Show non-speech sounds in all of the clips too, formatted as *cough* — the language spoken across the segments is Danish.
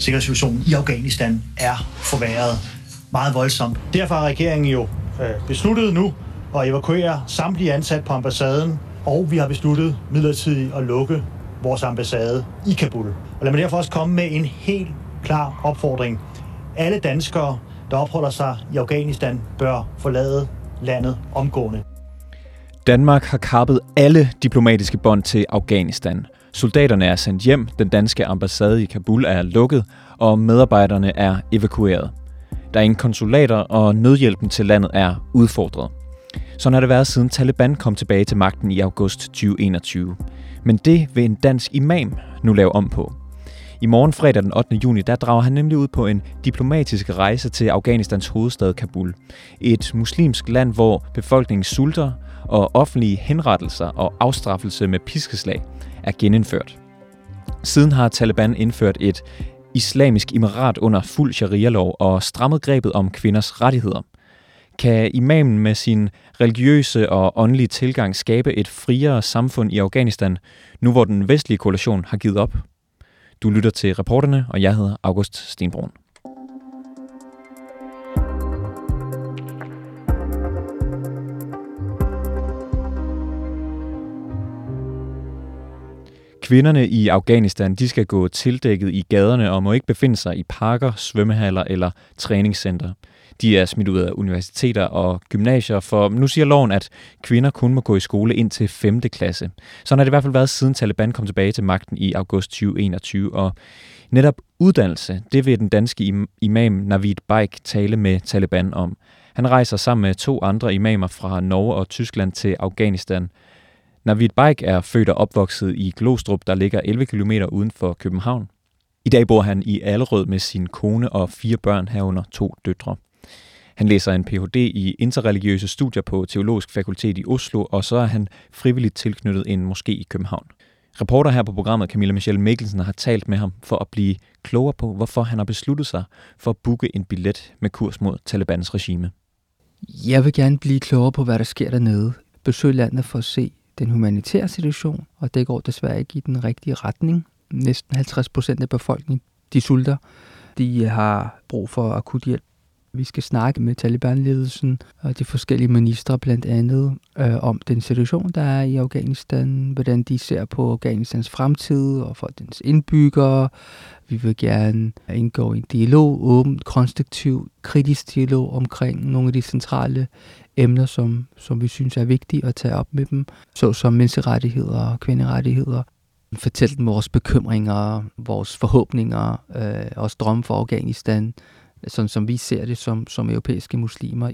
Sikkerhedssituationen i Afghanistan er forværret meget voldsomt. Derfor har regeringen jo øh, besluttet nu at evakuere samtlige ansat på ambassaden, og vi har besluttet midlertidigt at lukke vores ambassade i Kabul. Og lad mig derfor også komme med en helt klar opfordring. Alle danskere, der opholder sig i Afghanistan, bør forlade landet omgående. Danmark har kappet alle diplomatiske bånd til Afghanistan. Soldaterne er sendt hjem, den danske ambassade i Kabul er lukket, og medarbejderne er evakueret. Der er ingen konsulater, og nødhjælpen til landet er udfordret. Sådan har det været siden Taliban kom tilbage til magten i august 2021. Men det vil en dansk imam nu lave om på. I morgen fredag den 8. juni, der drager han nemlig ud på en diplomatisk rejse til Afghanistans hovedstad Kabul. Et muslimsk land, hvor befolkningen sulter, og offentlige henrettelser og afstraffelse med piskeslag er genindført. Siden har Taliban indført et islamisk emirat under fuld sharia-lov og strammet grebet om kvinders rettigheder. Kan imamen med sin religiøse og åndelige tilgang skabe et friere samfund i Afghanistan, nu hvor den vestlige koalition har givet op? Du lytter til reporterne, og jeg hedder August Stenbrun. Kvinderne i Afghanistan de skal gå tildækket i gaderne og må ikke befinde sig i parker, svømmehaller eller træningscenter. De er smidt ud af universiteter og gymnasier, for nu siger loven, at kvinder kun må gå i skole ind til 5. klasse. Sådan har det i hvert fald været siden Taliban kom tilbage til magten i august 2021, og netop uddannelse, det vil den danske imam Navid Baik tale med Taliban om. Han rejser sammen med to andre imamer fra Norge og Tyskland til Afghanistan – Navid Baik er født og opvokset i Glostrup, der ligger 11 km uden for København. I dag bor han i Allerød med sin kone og fire børn herunder to døtre. Han læser en Ph.D. i interreligiøse studier på Teologisk Fakultet i Oslo, og så er han frivilligt tilknyttet en moské i København. Reporter her på programmet, Camilla Michelle Mikkelsen, har talt med ham for at blive klogere på, hvorfor han har besluttet sig for at booke en billet med kurs mod Talibans regime. Jeg vil gerne blive klogere på, hvad der sker dernede. Besøg landet for at se, den humanitære situation, og det går desværre ikke i den rigtige retning. Næsten 50 procent af befolkningen, de sulter. De har brug for akut hjælp. Vi skal snakke med Taliban-ledelsen og de forskellige ministre blandt andet øh, om den situation, der er i Afghanistan, hvordan de ser på Afghanistans fremtid og for dens indbyggere. Vi vil gerne indgå i en dialog, åbent, konstruktiv, kritisk dialog omkring nogle af de centrale emner, som, som vi synes er vigtige at tage op med dem, såsom menneskerettigheder og kvinderettigheder. Fortælle dem vores bekymringer, vores forhåbninger, øh, vores drømme for Afghanistan, sådan som vi ser det som, som europæiske muslimer.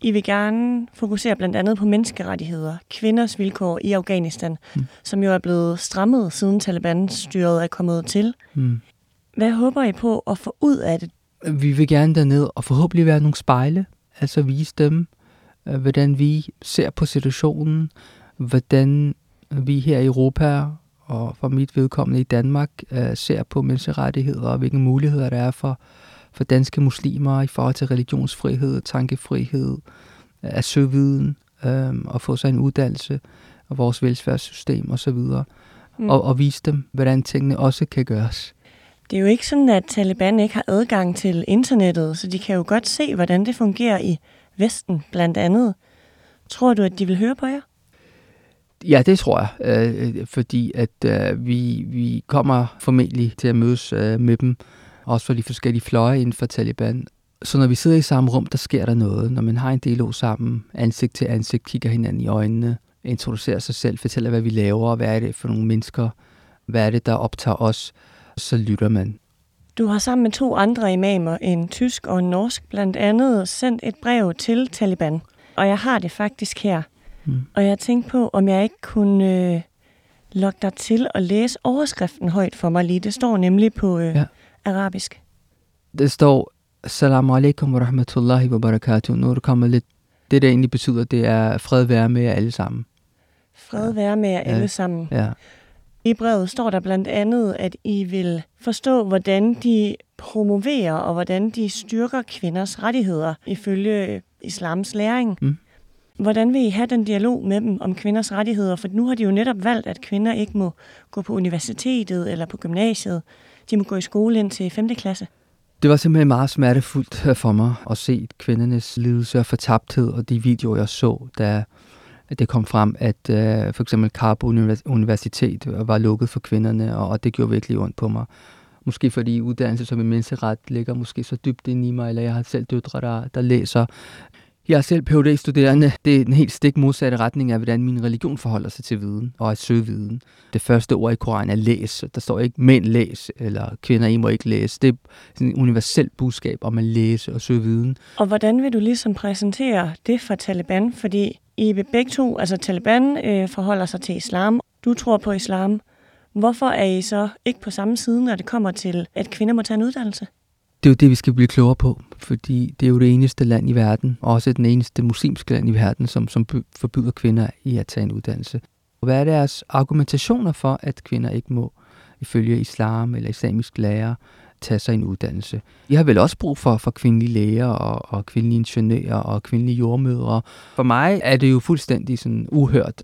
I vil gerne fokusere blandt andet på menneskerettigheder, kvinders vilkår i Afghanistan, mm. som jo er blevet strammet siden Taliban-styret er kommet til. Mm. Hvad håber I på at få ud af det? Vi vil gerne derned og forhåbentlig være nogle spejle, altså vise dem, øh, hvordan vi ser på situationen, hvordan vi her i Europa og for mit vedkommende i Danmark øh, ser på menneskerettigheder og hvilke muligheder der er for, for danske muslimer i forhold til religionsfrihed, tankefrihed, at søge viden øh, og få sig en uddannelse og vores velfærdssystem osv. Mm. Og, og vise dem, hvordan tingene også kan gøres. Det er jo ikke sådan, at Taliban ikke har adgang til internettet, så de kan jo godt se, hvordan det fungerer i Vesten blandt andet. Tror du, at de vil høre på jer? Ja, det tror jeg, øh, fordi at øh, vi, vi kommer formentlig til at mødes øh, med dem, også for de forskellige fløje inden for Taliban. Så når vi sidder i samme rum, der sker der noget. Når man har en dialog sammen, ansigt til ansigt, kigger hinanden i øjnene, introducerer sig selv, fortæller, hvad vi laver, hvad er det for nogle mennesker, hvad er det, der optager os, så lytter man. Du har sammen med to andre imamer, en tysk og en norsk, blandt andet sendt et brev til Taliban. Og jeg har det faktisk her. Mm. Og jeg tænkte på, om jeg ikke kunne øh, lokke dig til at læse overskriften højt for mig lige. Det står nemlig på øh, ja. Arabisk. Det står, Assalamu alaikum wa rahmatullahi wa barakatuh. Nu er det kommet lidt, det der egentlig betyder, det er fred være med jer alle sammen. Fred være med jer ja. alle sammen. Ja. I brevet står der blandt andet, at I vil forstå, hvordan de promoverer og hvordan de styrker kvinders rettigheder ifølge islams læring. Mm. Hvordan vil I have den dialog med dem om kvinders rettigheder? For nu har de jo netop valgt, at kvinder ikke må gå på universitetet eller på gymnasiet. De må gå i skole ind til 5. klasse. Det var simpelthen meget smertefuldt for mig at se kvindernes lidelse og fortabthed, og de videoer, jeg så, da det kom frem, at uh, for eksempel Carbo Universitet var lukket for kvinderne, og, og det gjorde virkelig ondt på mig. Måske fordi uddannelse som en menneskeret ligger måske så dybt ind i mig, eller jeg har selv døtre, der, der læser jeg er selv phd studerende Det er en helt stik modsatte retning af, hvordan min religion forholder sig til viden og at søge viden. Det første ord i Koranen er læs. Der står ikke mænd læs, eller kvinder I må ikke læse. Det er sådan et universelt budskab om at læse og søge viden. Og hvordan vil du ligesom præsentere det for Taliban? Fordi I begge to, altså Taliban øh, forholder sig til islam. Du tror på islam. Hvorfor er I så ikke på samme side, når det kommer til, at kvinder må tage en uddannelse? Det er jo det, vi skal blive klogere på, fordi det er jo det eneste land i verden, og også den eneste muslimske land i verden, som, som forbyder kvinder i at tage en uddannelse. Og hvad er deres argumentationer for, at kvinder ikke må, ifølge islam eller islamisk lærer, tage sig en uddannelse. Vi har vel også brug for, for kvindelige læger og, og kvindelige ingeniører og kvindelige jordmødre. For mig er det jo fuldstændig sådan uhørt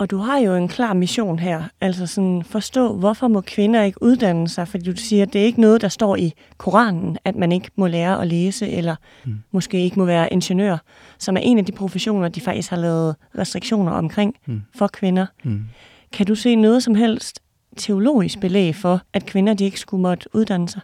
og du har jo en klar mission her, altså sådan forstå, hvorfor må kvinder ikke uddanne sig, fordi du siger, at det er ikke noget, der står i Koranen, at man ikke må lære at læse, eller mm. måske ikke må være ingeniør, som er en af de professioner, de faktisk har lavet restriktioner omkring mm. for kvinder. Mm. Kan du se noget som helst teologisk belæg for, at kvinder de ikke skulle måtte uddanne sig?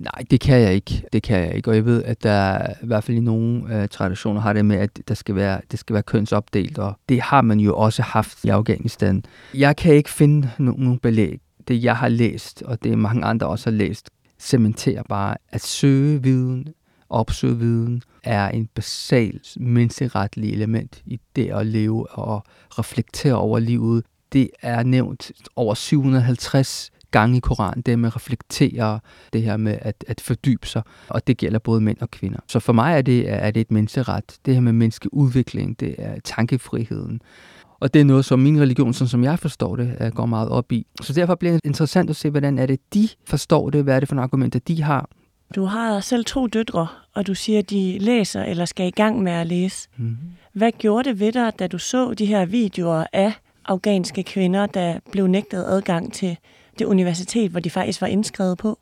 Nej, det kan jeg ikke. Det kan jeg ikke. Og jeg ved, at der i hvert fald i nogle øh, traditioner har det med, at der skal være, det skal være kønsopdelt, og det har man jo også haft i Afghanistan. Jeg kan ikke finde nogen belæg. Det, jeg har læst, og det mange andre også har læst, cementerer bare, at søge viden, opsøge viden, er en basal menneskeretlig element i det at leve og reflektere over livet. Det er nævnt over 750 gange i Koranen, det med at reflektere, det her med at, at fordybe sig, og det gælder både mænd og kvinder. Så for mig er det, er det et menneskeret. Det her med menneskeudvikling, det er tankefriheden. Og det er noget, som min religion, sådan som jeg forstår det, går meget op i. Så derfor bliver det interessant at se, hvordan er det, de forstår det, hvad er det for nogle argumenter, de har. Du har selv to døtre, og du siger, at de læser eller skal i gang med at læse. Mm-hmm. Hvad gjorde det ved dig, da du så de her videoer af afghanske kvinder, der blev nægtet adgang til det universitet, hvor de faktisk var indskrevet på?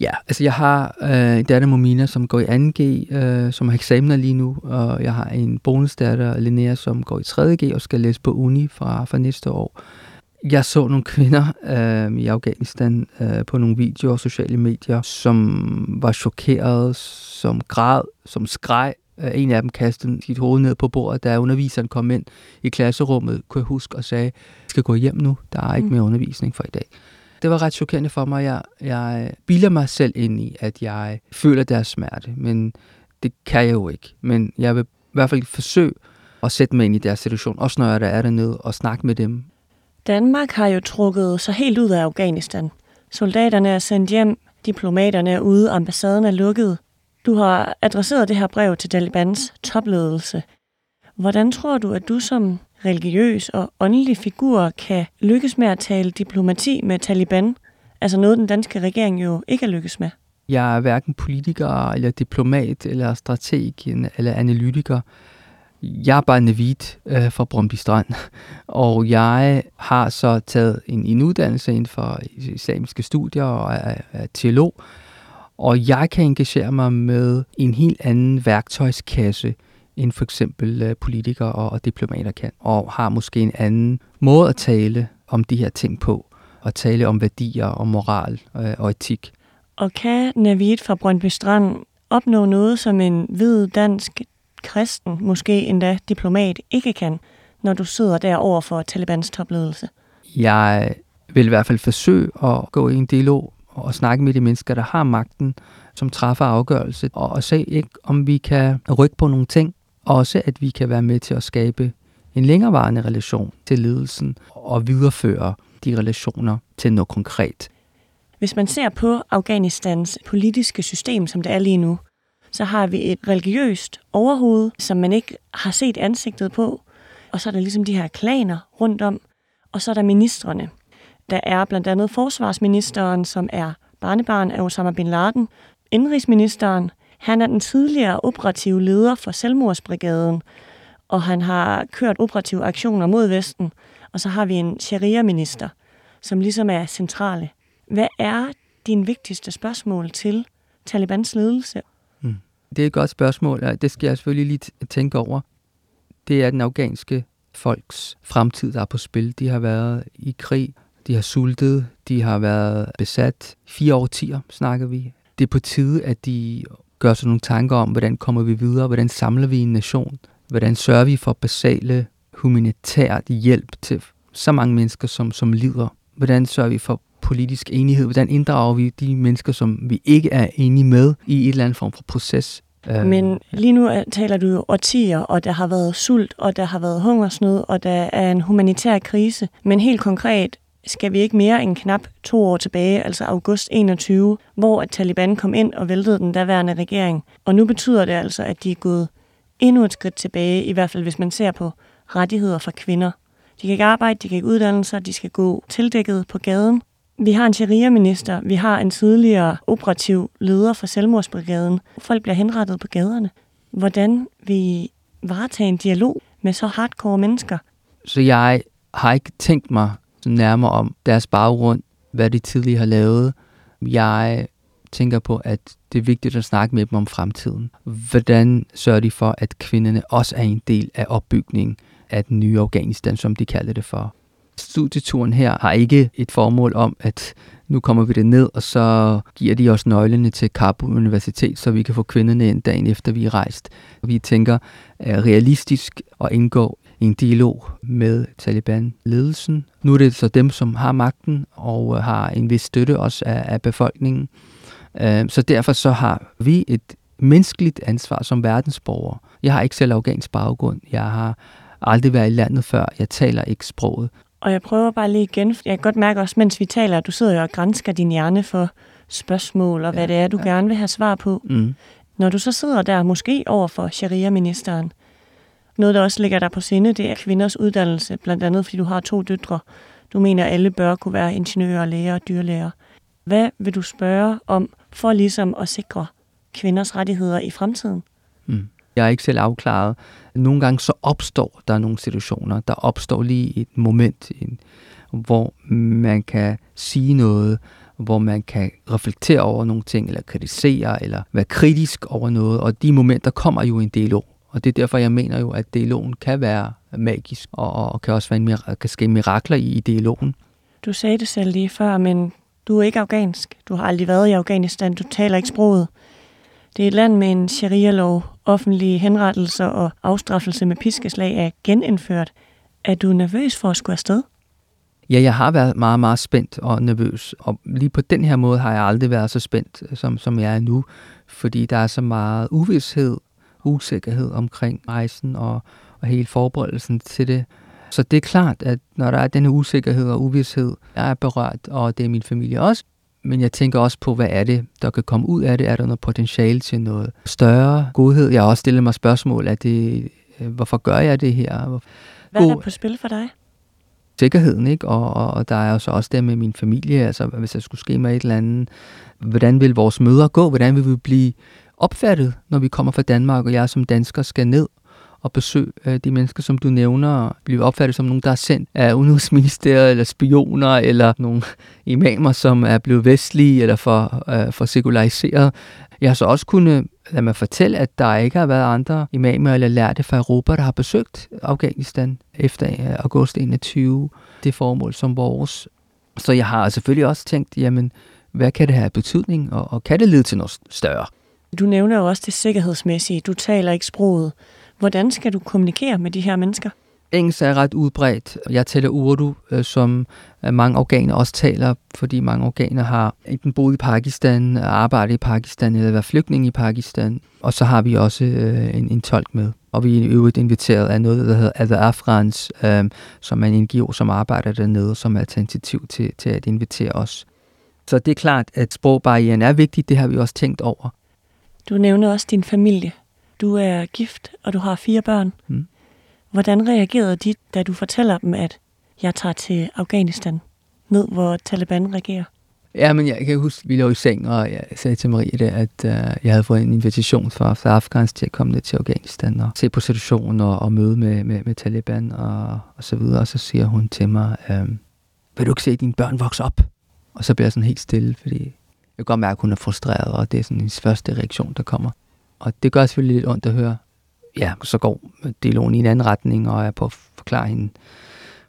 Ja, altså jeg har øh, en datter Momina, som går i 2G, øh, som har eksamener lige nu, og jeg har en bonusdatter, Linnea, som går i 3G og skal læse på uni fra, fra næste år. Jeg så nogle kvinder øh, i Afghanistan øh, på nogle videoer og sociale medier, som var chokeret, som græd, som skreg. En af dem kastede sit hoved ned på bordet, da underviseren kom ind i klasserummet, kunne jeg huske, og sagde, jeg skal gå hjem nu, der er ikke mm. mere undervisning for i dag. Det var ret chokerende for mig. Jeg, jeg øh, bilder mig selv ind i, at jeg føler deres smerte, men det kan jeg jo ikke. Men jeg vil i hvert fald forsøge at sætte mig ind i deres situation, også når jeg er dernede, og snakke med dem. Danmark har jo trukket sig helt ud af Afghanistan. Soldaterne er sendt hjem, diplomaterne er ude, ambassaden er lukket. Du har adresseret det her brev til Talibans topledelse. Hvordan tror du, at du som religiøs og åndelig figur kan lykkes med at tale diplomati med Taliban, altså noget, den danske regering jo ikke er lykkes med. Jeg er hverken politiker, eller diplomat, eller strateg, eller analytiker. Jeg er bare navid øh, fra Brøndby Strand, *laughs* og jeg har så taget en, en uddannelse inden for islamiske studier og er, er teolog, og jeg kan engagere mig med en helt anden værktøjskasse, end for eksempel øh, politikere og, og diplomater kan, og har måske en anden måde at tale om de her ting på, og tale om værdier og moral øh, og etik. Og kan Navid fra Brøndby Strand opnå noget, som en hvid dansk kristen, måske endda diplomat, ikke kan, når du sidder der over for Talibans topledelse? Jeg vil i hvert fald forsøge at gå i en dialog og snakke med de mennesker, der har magten, som træffer afgørelse, og, og se ikke, om vi kan rykke på nogle ting, også at vi kan være med til at skabe en længerevarende relation til ledelsen og videreføre de relationer til noget konkret. Hvis man ser på Afghanistans politiske system, som det er lige nu, så har vi et religiøst overhoved, som man ikke har set ansigtet på, og så er der ligesom de her klaner rundt om, og så er der ministerne. Der er blandt andet forsvarsministeren, som er barnebarn af Osama bin Laden. Indrigsministeren, han er den tidligere operative leder for selvmordsbrigaden, og han har kørt operative aktioner mod Vesten. Og så har vi en sharia-minister, som ligesom er centrale. Hvad er din vigtigste spørgsmål til Talibans ledelse? Mm. Det er et godt spørgsmål, og det skal jeg selvfølgelig lige tænke over. Det er den afghanske folks fremtid, der er på spil. De har været i krig, de har sultet, de har været besat. Fire årtier snakker vi. Det er på tide, at de gør sig nogle tanker om, hvordan kommer vi videre, hvordan samler vi en nation, hvordan sørger vi for basale humanitært hjælp til så mange mennesker, som, som lider, hvordan sørger vi for politisk enighed, hvordan inddrager vi de mennesker, som vi ikke er enige med i et eller andet form for proces. Øh, Men lige nu taler du jo årtier, og der har været sult, og der har været hungersnød, og der er en humanitær krise. Men helt konkret, skal vi ikke mere end knap to år tilbage, altså august 21, hvor at Taliban kom ind og væltede den daværende regering. Og nu betyder det altså, at de er gået endnu et skridt tilbage, i hvert fald hvis man ser på rettigheder for kvinder. De kan ikke arbejde, de kan ikke uddanne sig, de skal gå tildækket på gaden. Vi har en sharia-minister, vi har en tidligere operativ leder for selvmordsbrigaden. Folk bliver henrettet på gaderne. Hvordan vi varetage en dialog med så hardcore mennesker? Så jeg har ikke tænkt mig nærmere om deres baggrund, hvad de tidligere har lavet. Jeg tænker på, at det er vigtigt at snakke med dem om fremtiden. Hvordan sørger de for, at kvinderne også er en del af opbygningen af den nye Afghanistan, som de kalder det for. Studieturen her har ikke et formål om, at nu kommer vi det ned, og så giver de os nøglerne til Kabul Universitet, så vi kan få kvinderne ind dagen efter vi er rejst. Vi tænker er realistisk at indgå en dialog med Taliban-ledelsen. Nu er det så dem, som har magten og har en vis støtte også af, af befolkningen. Øh, så derfor så har vi et menneskeligt ansvar som verdensborgere. Jeg har ikke selv afghansk baggrund. Jeg har aldrig været i landet før. Jeg taler ikke sproget. Og jeg prøver bare lige igen. Jeg kan godt mærke også, mens vi taler, at du sidder jo og grænsker din hjerne for spørgsmål og hvad ja, det er, du ja. gerne vil have svar på. Mm. Når du så sidder der, måske over for sharia-ministeren, noget, der også ligger der på sinde, det er kvinders uddannelse, blandt andet fordi du har to døtre. Du mener, at alle bør kunne være ingeniører, læger og dyrlæger. Hvad vil du spørge om for ligesom at sikre kvinders rettigheder i fremtiden? Mm. Jeg er ikke selv afklaret. Nogle gange så opstår der nogle situationer. Der opstår lige et moment, hvor man kan sige noget, hvor man kan reflektere over nogle ting, eller kritisere, eller være kritisk over noget. Og de momenter kommer jo en del år. Og det er derfor, jeg mener jo, at dialogen kan være magisk, og, og kan også være en, kan ske mirakler i, i dialogen. Du sagde det selv lige før, men du er ikke afghansk. Du har aldrig været i Afghanistan. Du taler ikke sproget. Det er et land med en sharia-lov. Offentlige henrettelser og afstraffelse med piskeslag er genindført. Er du nervøs for at skulle afsted? Ja, jeg har været meget, meget spændt og nervøs. Og lige på den her måde har jeg aldrig været så spændt, som, som jeg er nu. Fordi der er så meget uvidshed, usikkerhed omkring rejsen og, og hele forberedelsen til det. Så det er klart, at når der er denne usikkerhed og uvidshed, jeg er berørt, og det er min familie også. Men jeg tænker også på, hvad er det, der kan komme ud af det? Er der noget potentiale til noget større godhed? Jeg har også stillet mig spørgsmål, er det, øh, hvorfor gør jeg det her? Hvad er der på spil for dig? Sikkerheden, ikke? Og, og, og der er jo så også det med min familie, altså hvis der skulle ske mig et eller andet. Hvordan vil vores møder gå? Hvordan vil vi blive opfattet, når vi kommer fra Danmark, og jeg som dansker skal ned og besøge øh, de mennesker, som du nævner, blive opfattet som nogen, der er sendt af Udenrigsministeriet, eller spioner, eller nogle *laughs* imamer, som er blevet vestlige, eller for, øh, for sekulariseret. Jeg har så også kunnet lade mig fortælle, at der ikke har været andre imamer eller lærte fra Europa, der har besøgt Afghanistan efter øh, august 21, det formål som vores. Så jeg har selvfølgelig også tænkt, jamen, hvad kan det have betydning, og, og kan det lede til noget større? Du nævner jo også det sikkerhedsmæssige. Du taler ikke sproget. Hvordan skal du kommunikere med de her mennesker? Engelsk er ret udbredt. Jeg taler urdu, øh, som øh, mange organer også taler, fordi mange organer har enten boet i Pakistan, arbejdet i Pakistan eller været flygtning i Pakistan. Og så har vi også øh, en, en tolk med. Og vi er i øvrigt inviteret af noget, der hedder The Afrans, øh, som er en NGO, som arbejder dernede som alternativ til, til at invitere os. Så det er klart, at sprogbarrieren er vigtig. Det har vi også tænkt over. Du nævner også din familie. Du er gift, og du har fire børn. Mm. Hvordan reagerede de, da du fortæller dem, at jeg tager til Afghanistan? ned, hvor Taliban regerer? Ja, men jeg kan huske, vi lå i seng, og jeg sagde til Marie det, at uh, jeg havde fået en invitation fra, fra Afghans til at komme ned til Afghanistan og se på situationen og, og møde med, med, med Taliban og, og så videre. Og så siger hun til mig, uh, vil du ikke se dine børn vokse op? Og så bliver jeg sådan helt stille, fordi jeg kan godt mærke, at hun er frustreret, og det er sådan hendes første reaktion, der kommer. Og det gør selvfølgelig lidt ondt at høre. Ja, så går dialogen i en anden retning, og jeg er på at forklare hende,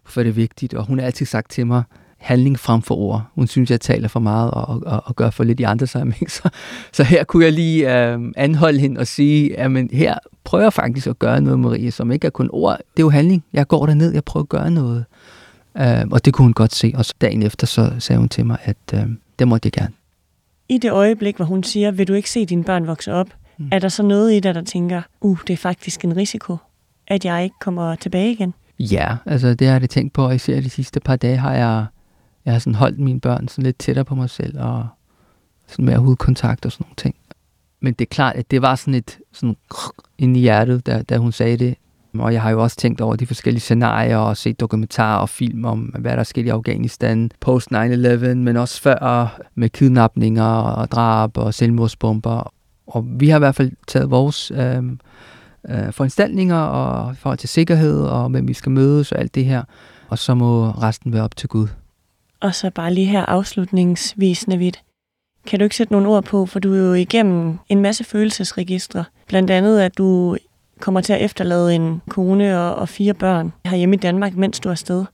hvorfor det er vigtigt. Og hun har altid sagt til mig, handling frem for ord. Hun synes, jeg taler for meget og, og, og gør for lidt i andre sammenhæng. *laughs* Så, så her kunne jeg lige øh, anholde hende og sige, at men her prøver jeg faktisk at gøre noget, Marie, som ikke er kun ord. Det er jo handling. Jeg går derned, jeg prøver at gøre noget. Øh, og det kunne hun godt se. Og så dagen efter, så sagde hun til mig, at øh, det måtte jeg gerne. I det øjeblik, hvor hun siger, vil du ikke se dine børn vokse op, mm. er der så noget i dig, der tænker, uh, det er faktisk en risiko, at jeg ikke kommer tilbage igen? Ja, altså det har jeg tænkt på, og især de sidste par dage har jeg jeg har sådan holdt mine børn sådan lidt tættere på mig selv, og sådan mere hudkontakt og sådan nogle ting. Men det er klart, at det var sådan et sådan ind i hjertet, da, da hun sagde det. Og jeg har jo også tænkt over de forskellige scenarier og set dokumentarer og film om, hvad der skete i Afghanistan post 9-11, men også før med kidnapninger og drab og selvmordsbomber. Og vi har i hvert fald taget vores øh, øh, foranstaltninger og i forhold til sikkerhed og hvem vi skal mødes og alt det her. Og så må resten være op til Gud. Og så bare lige her afslutningsvis, Navid. Kan du ikke sætte nogle ord på, for du er jo igennem en masse følelsesregistre. Blandt andet, at du kommer til at efterlade en kone og, og fire børn hjemme i Danmark, mens du er afsted.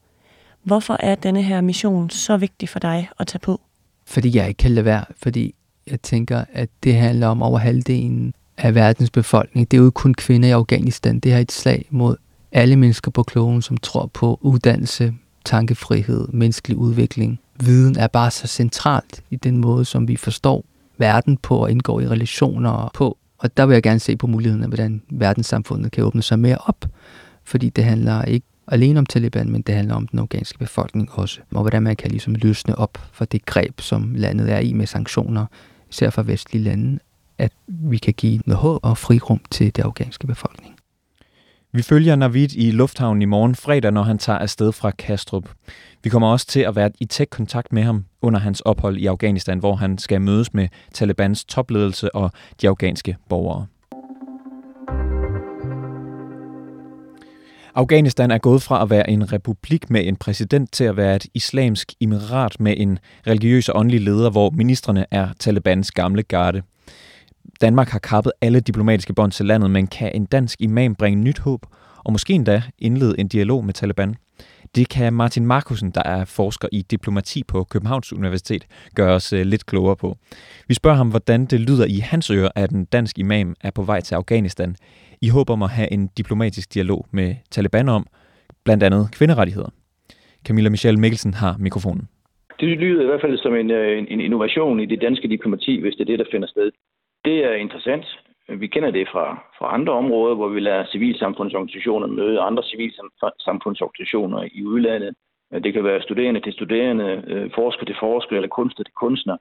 Hvorfor er denne her mission så vigtig for dig at tage på? Fordi jeg ikke kan lade være. Fordi jeg tænker, at det handler om over halvdelen af verdens befolkning. Det er jo kun kvinder i Afghanistan. Det er et slag mod alle mennesker på kloden, som tror på uddannelse, tankefrihed, menneskelig udvikling. Viden er bare så centralt i den måde, som vi forstår verden på og indgår i relationer på. Og der vil jeg gerne se på muligheden af, hvordan verdenssamfundet kan åbne sig mere op, fordi det handler ikke alene om Taliban, men det handler om den afghanske befolkning også, og hvordan man kan ligesom løsne op for det greb, som landet er i med sanktioner, især fra vestlige lande, at vi kan give noget håb og frirum til det afghanske befolkning. Vi følger Navid i lufthavnen i morgen fredag, når han tager afsted fra Kastrup. Vi kommer også til at være i tæt kontakt med ham under hans ophold i Afghanistan, hvor han skal mødes med Talibans topledelse og de afghanske borgere. Afghanistan er gået fra at være en republik med en præsident til at være et islamsk emirat med en religiøs og åndelig leder, hvor ministerne er Talibans gamle garde. Danmark har kappet alle diplomatiske bånd til landet, men kan en dansk imam bringe nyt håb, og måske endda indlede en dialog med Taliban? Det kan Martin Markusen, der er forsker i diplomati på Københavns Universitet, gøre os øh, lidt klogere på. Vi spørger ham, hvordan det lyder i hans ører, at en dansk imam er på vej til Afghanistan, i håb om at have en diplomatisk dialog med Taliban om blandt andet kvinderettigheder. Camilla Michelle Mikkelsen har mikrofonen. Det lyder i hvert fald som en, øh, en innovation i det danske diplomati, hvis det er det, der finder sted. Det er interessant. Vi kender det fra, fra andre områder, hvor vi lader civilsamfundsorganisationer møde andre civilsamfundsorganisationer i udlandet. Det kan være studerende til studerende, øh, forsker til forsker eller kunstner til kunstner.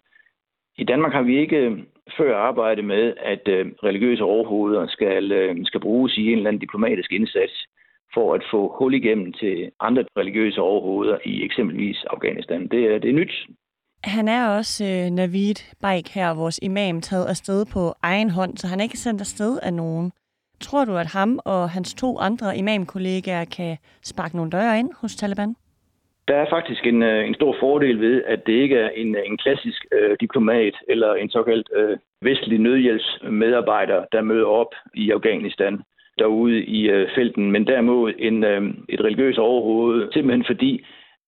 I Danmark har vi ikke øh, før arbejdet med, at øh, religiøse overhoveder skal, skal bruges i en eller anden diplomatisk indsats for at få hul igennem til andre religiøse overhoveder i eksempelvis Afghanistan. Det er, det er nyt. Han er også øh, Navid Baik her, vores imam, taget afsted på egen hånd, så han er ikke sendt afsted af nogen. Tror du, at ham og hans to andre imamkollegaer kan sparke nogle døre ind hos Taliban? Der er faktisk en, øh, en stor fordel ved, at det ikke er en, øh, en klassisk øh, diplomat eller en såkaldt øh, vestlig nødhjælpsmedarbejder, der møder op i Afghanistan derude i øh, felten, men derimod en, øh, et religiøst overhoved, simpelthen fordi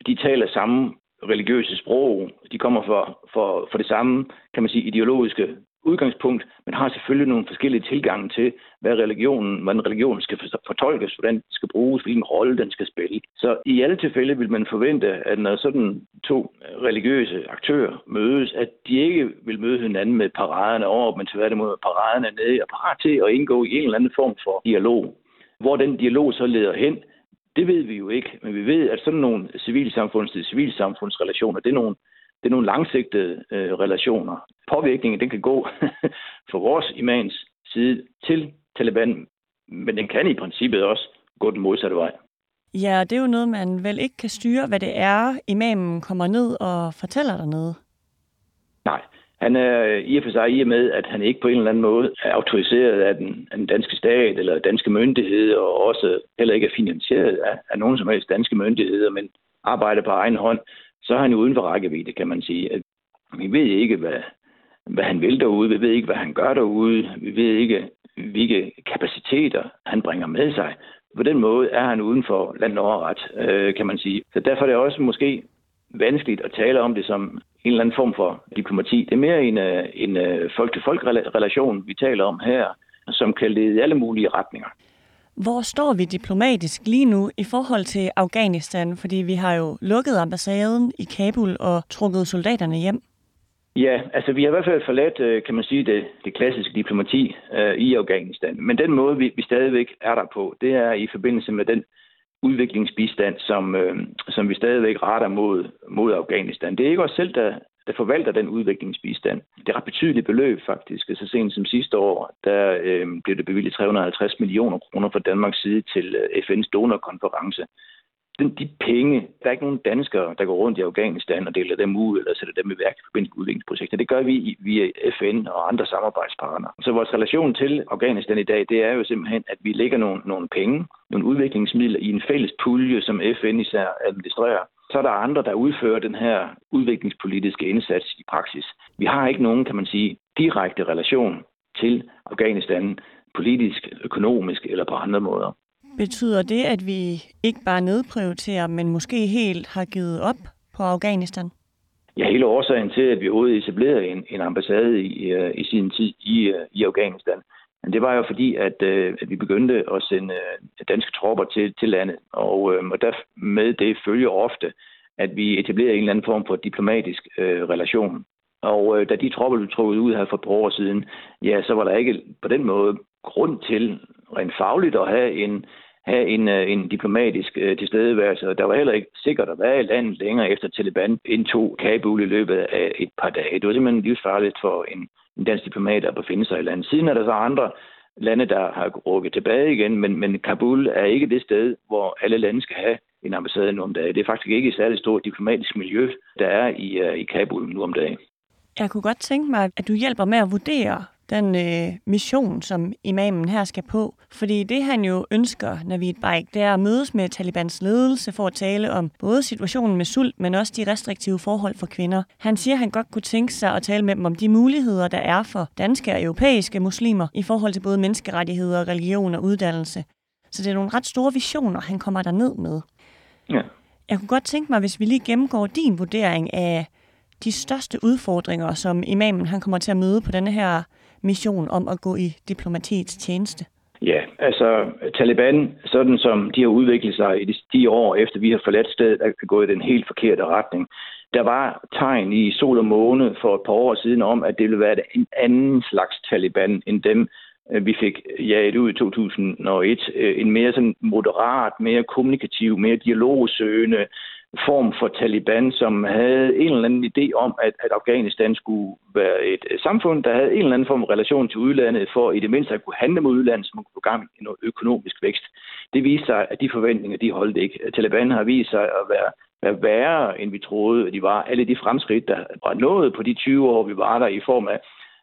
de taler samme religiøse sprog. De kommer fra, for, for det samme, kan man sige, ideologiske udgangspunkt, men har selvfølgelig nogle forskellige tilgange til, hvad religionen, hvordan religionen skal fortolkes, hvordan den skal bruges, hvilken rolle den skal spille. Så i alle tilfælde vil man forvente, at når sådan to øh, religiøse aktører mødes, at de ikke vil møde hinanden med paraderne over, men tværtimod paraderne nede og parat til at indgå i en eller anden form for dialog. Hvor den dialog så leder hen, det ved vi jo ikke, men vi ved, at sådan nogle civilsamfunds til civilsamfundsrelationer, det er nogle, det er nogle langsigtede øh, relationer. Påvirkningen, den kan gå *laughs* fra vores imans side til Taliban, men den kan i princippet også gå den modsatte vej. Ja, det er jo noget, man vel ikke kan styre, hvad det er, imamen kommer ned og fortæller dernede. Nej, han er øh, i og for sig i og med, at han ikke på en eller anden måde er autoriseret af den, af den danske stat eller danske myndigheder, og også heller ikke er finansieret af, af nogen som helst danske myndigheder, men arbejder på egen hånd, så er han jo uden for rækkevidde, kan man sige. Vi ved ikke, hvad, hvad han vil derude. Vi ved ikke, hvad han gør derude. Vi ved ikke, hvilke kapaciteter han bringer med sig. På den måde er han uden for land og ret, øh, kan man sige. Så derfor er det også måske vanskeligt at tale om det som en eller anden form for diplomati. Det er mere en, øh, en øh, folk-til-folk-relation, vi taler om her, som kan lede i alle mulige retninger. Hvor står vi diplomatisk lige nu i forhold til Afghanistan? Fordi vi har jo lukket ambassaden i Kabul og trukket soldaterne hjem. Ja, altså vi har i hvert fald forladt, øh, kan man sige, det, det klassiske diplomati øh, i Afghanistan. Men den måde, vi, vi stadigvæk er der på, det er i forbindelse med den udviklingsbistand, som, øh, som vi stadigvæk retter mod, mod Afghanistan. Det er ikke os selv, der, der forvalter den udviklingsbistand. Det er ret betydeligt beløb faktisk. Så sent som sidste år, der øh, blev det bevilget 350 millioner kroner fra Danmarks side til øh, FN's donorkonference den, de penge, der er ikke nogen danskere, der går rundt i Afghanistan og deler dem ud eller sætter dem i værk i forbindelse med udviklingsprojekter. Det gør vi via FN og andre samarbejdspartnere. Så vores relation til Afghanistan i dag, det er jo simpelthen, at vi lægger nogle, nogle penge, nogle udviklingsmidler i en fælles pulje, som FN især administrerer. Så er der andre, der udfører den her udviklingspolitiske indsats i praksis. Vi har ikke nogen, kan man sige, direkte relation til Afghanistan politisk, økonomisk eller på andre måder. Betyder det, at vi ikke bare nedprioriterer, men måske helt har givet op på Afghanistan? Ja, hele årsagen til, at vi overhovedet etablerede en, en ambassade i, uh, i sin tid i, uh, i Afghanistan, men det var jo fordi, at, uh, at vi begyndte at sende danske tropper til, til landet, og, og der med det følger ofte, at vi etablerer en eller anden form for diplomatisk øh, relation. Og øh, da de tropper blev trukket ud her for et par år siden, ja, så var der ikke på den måde grund til rent fagligt at have en, have en, øh, en diplomatisk øh, tilstedeværelse, og der var heller ikke sikkert at være i landet længere efter Taliban indtog Kabul i løbet af et par dage. Det var simpelthen livsfarligt for en, en dansk diplomat at befinde sig i landet. Siden er der så andre lande, der har rukket tilbage igen, men, men Kabul er ikke det sted, hvor alle lande skal have en ambassade nu om dagen. Det er faktisk ikke et særligt stort diplomatisk miljø, der er i, uh, i Kabul nu om dagen. Jeg kunne godt tænke mig, at du hjælper med at vurdere, den øh, mission, som imamen her skal på. Fordi det, han jo ønsker, Navid Baik, det er at mødes med Talibans ledelse for at tale om både situationen med sult, men også de restriktive forhold for kvinder. Han siger, at han godt kunne tænke sig at tale med dem om de muligheder, der er for danske og europæiske muslimer i forhold til både menneskerettigheder, religion og uddannelse. Så det er nogle ret store visioner, han kommer der ned med. Ja. Jeg kunne godt tænke mig, hvis vi lige gennemgår din vurdering af de største udfordringer, som imamen han kommer til at møde på denne her mission om at gå i diplomatiets tjeneste? Ja, altså Taliban, sådan som de har udviklet sig i de 10 år efter vi har forladt stedet, er gået i den helt forkerte retning. Der var tegn i sol og måne for et par år siden om, at det ville være en anden slags Taliban end dem, øh, vi fik jaget ud i 2001. Øh, en mere sådan moderat, mere kommunikativ, mere dialogsøgende, form for Taliban, som havde en eller anden idé om, at, at Afghanistan skulle være et samfund, der havde en eller anden form for relation til udlandet, for i det mindste at kunne handle med udlandet, så man kunne få gang i noget økonomisk vækst. Det viste sig, at de forventninger, de holdt ikke. Taliban har vist sig at være, være værre, end vi troede, de var. Alle de fremskridt, der var nået på de 20 år, vi var der i form af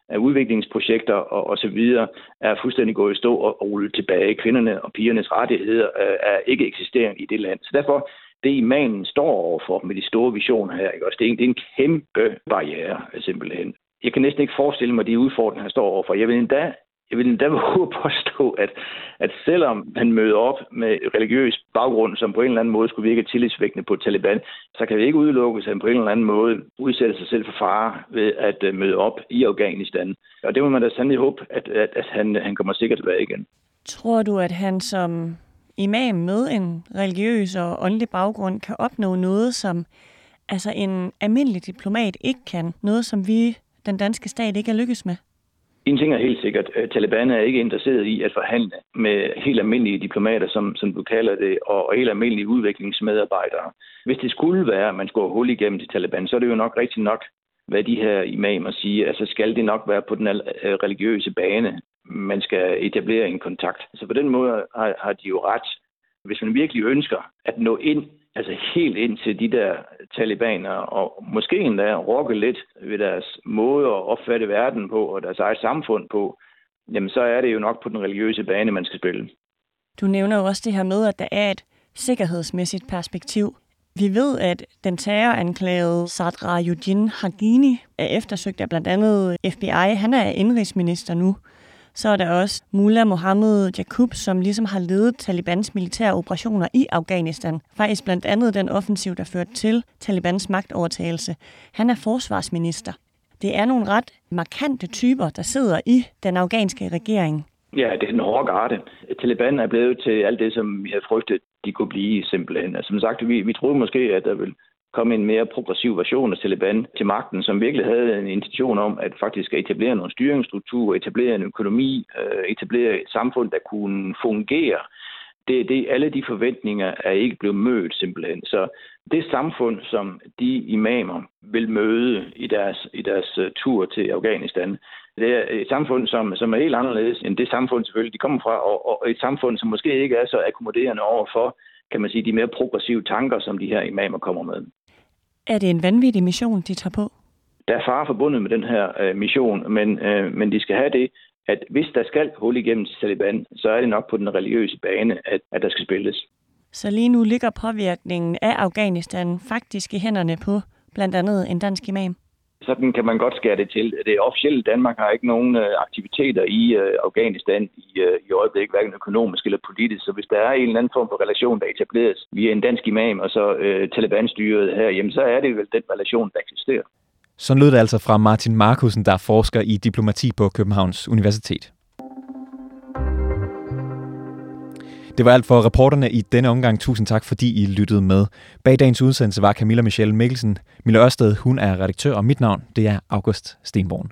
af udviklingsprojekter og, og så videre, er fuldstændig gået i stå og, og rullet tilbage. Kvinderne og pigernes rettigheder øh, er ikke eksisterende i det land. Så derfor det imanen står overfor med de store visioner her, ikke? Også det, er en, det er en kæmpe barriere, simpelthen. Jeg kan næsten ikke forestille mig de udfordringer, han står overfor. Jeg vil endda jeg vil endda *laughs* våge påstå, at, at selvom han møder op med religiøs baggrund, som på en eller anden måde skulle virke tillidsvækkende på Taliban, så kan vi ikke udelukke, at han på en eller anden måde udsætter sig selv for fare ved at øh, møde op i Afghanistan. Og det må man da sandelig håbe, at, at, at han, han kommer sikkert tilbage igen. Tror du, at han som imam med en religiøs og åndelig baggrund kan opnå noget, som altså en almindelig diplomat ikke kan. Noget, som vi, den danske stat, ikke er lykkes med. En ting er helt sikkert. Øh, Taliban er ikke interesseret i at forhandle med helt almindelige diplomater, som, som du kalder det, og, og helt almindelige udviklingsmedarbejdere. Hvis det skulle være, at man skulle hul igennem til Taliban, så er det jo nok rigtigt nok, hvad de her imamer siger. Altså skal det nok være på den øh, religiøse bane man skal etablere en kontakt. Så på den måde har, har de jo ret. Hvis man virkelig ønsker at nå ind, altså helt ind til de der talibaner, og måske endda rokke lidt ved deres måde at opfatte verden på, og deres eget samfund på, jamen så er det jo nok på den religiøse bane, man skal spille. Du nævner jo også det her med, at der er et sikkerhedsmæssigt perspektiv. Vi ved, at den terroranklagede Sadra Yudin Hagini er eftersøgt af blandt andet FBI. Han er indrigsminister nu. Så er der også Mullah Mohammed Jakub, som ligesom har ledet Talibans militære operationer i Afghanistan. Faktisk blandt andet den offensiv, der førte til Talibans magtovertagelse. Han er forsvarsminister. Det er nogle ret markante typer, der sidder i den afghanske regering. Ja, det er den hårde garde. Taliban er blevet til alt det, som vi havde frygtet, de kunne blive simpelthen. Altså, som sagt, vi, vi troede måske, at der ville kom en mere progressiv version af Taliban til magten, som virkelig havde en intention om at faktisk etablere nogle styringsstrukturer, etablere en økonomi, øh, etablere et samfund, der kunne fungere. Det, det, alle de forventninger er ikke blevet mødt simpelthen. Så det samfund, som de imamer vil møde i deres, i deres øh, tur til Afghanistan, det er et samfund, som, som er helt anderledes end det samfund, selvfølgelig, de kommer fra, og, og et samfund, som måske ikke er så akkommoderende over for, kan man sige, de mere progressive tanker, som de her imamer kommer med. Er det en vanvittig mission, de tager på? Der er fare forbundet med den her øh, mission, men, øh, men de skal have det, at hvis der skal hul igennem Taliban, så er det nok på den religiøse bane, at, at der skal spilles. Så lige nu ligger påvirkningen af Afghanistan faktisk i hænderne på blandt andet en dansk imam? Sådan kan man godt skære det til. Det officielle Danmark har ikke nogen øh, aktiviteter i øh, Afghanistan i, øh, i øjeblikket, hverken økonomisk eller politisk. Så hvis der er en eller anden form for relation, der etableres via en dansk imam og så øh, Taliban-styret her, jamen så er det vel den relation, der eksisterer. Sådan lød det altså fra Martin Markusen, der er forsker i diplomati på Københavns Universitet. Det var alt for reporterne i denne omgang. Tusind tak, fordi I lyttede med. Bag dagens udsendelse var Camilla Michelle Mikkelsen. Mille Ørsted, hun er redaktør, og mit navn, det er August Stenborn.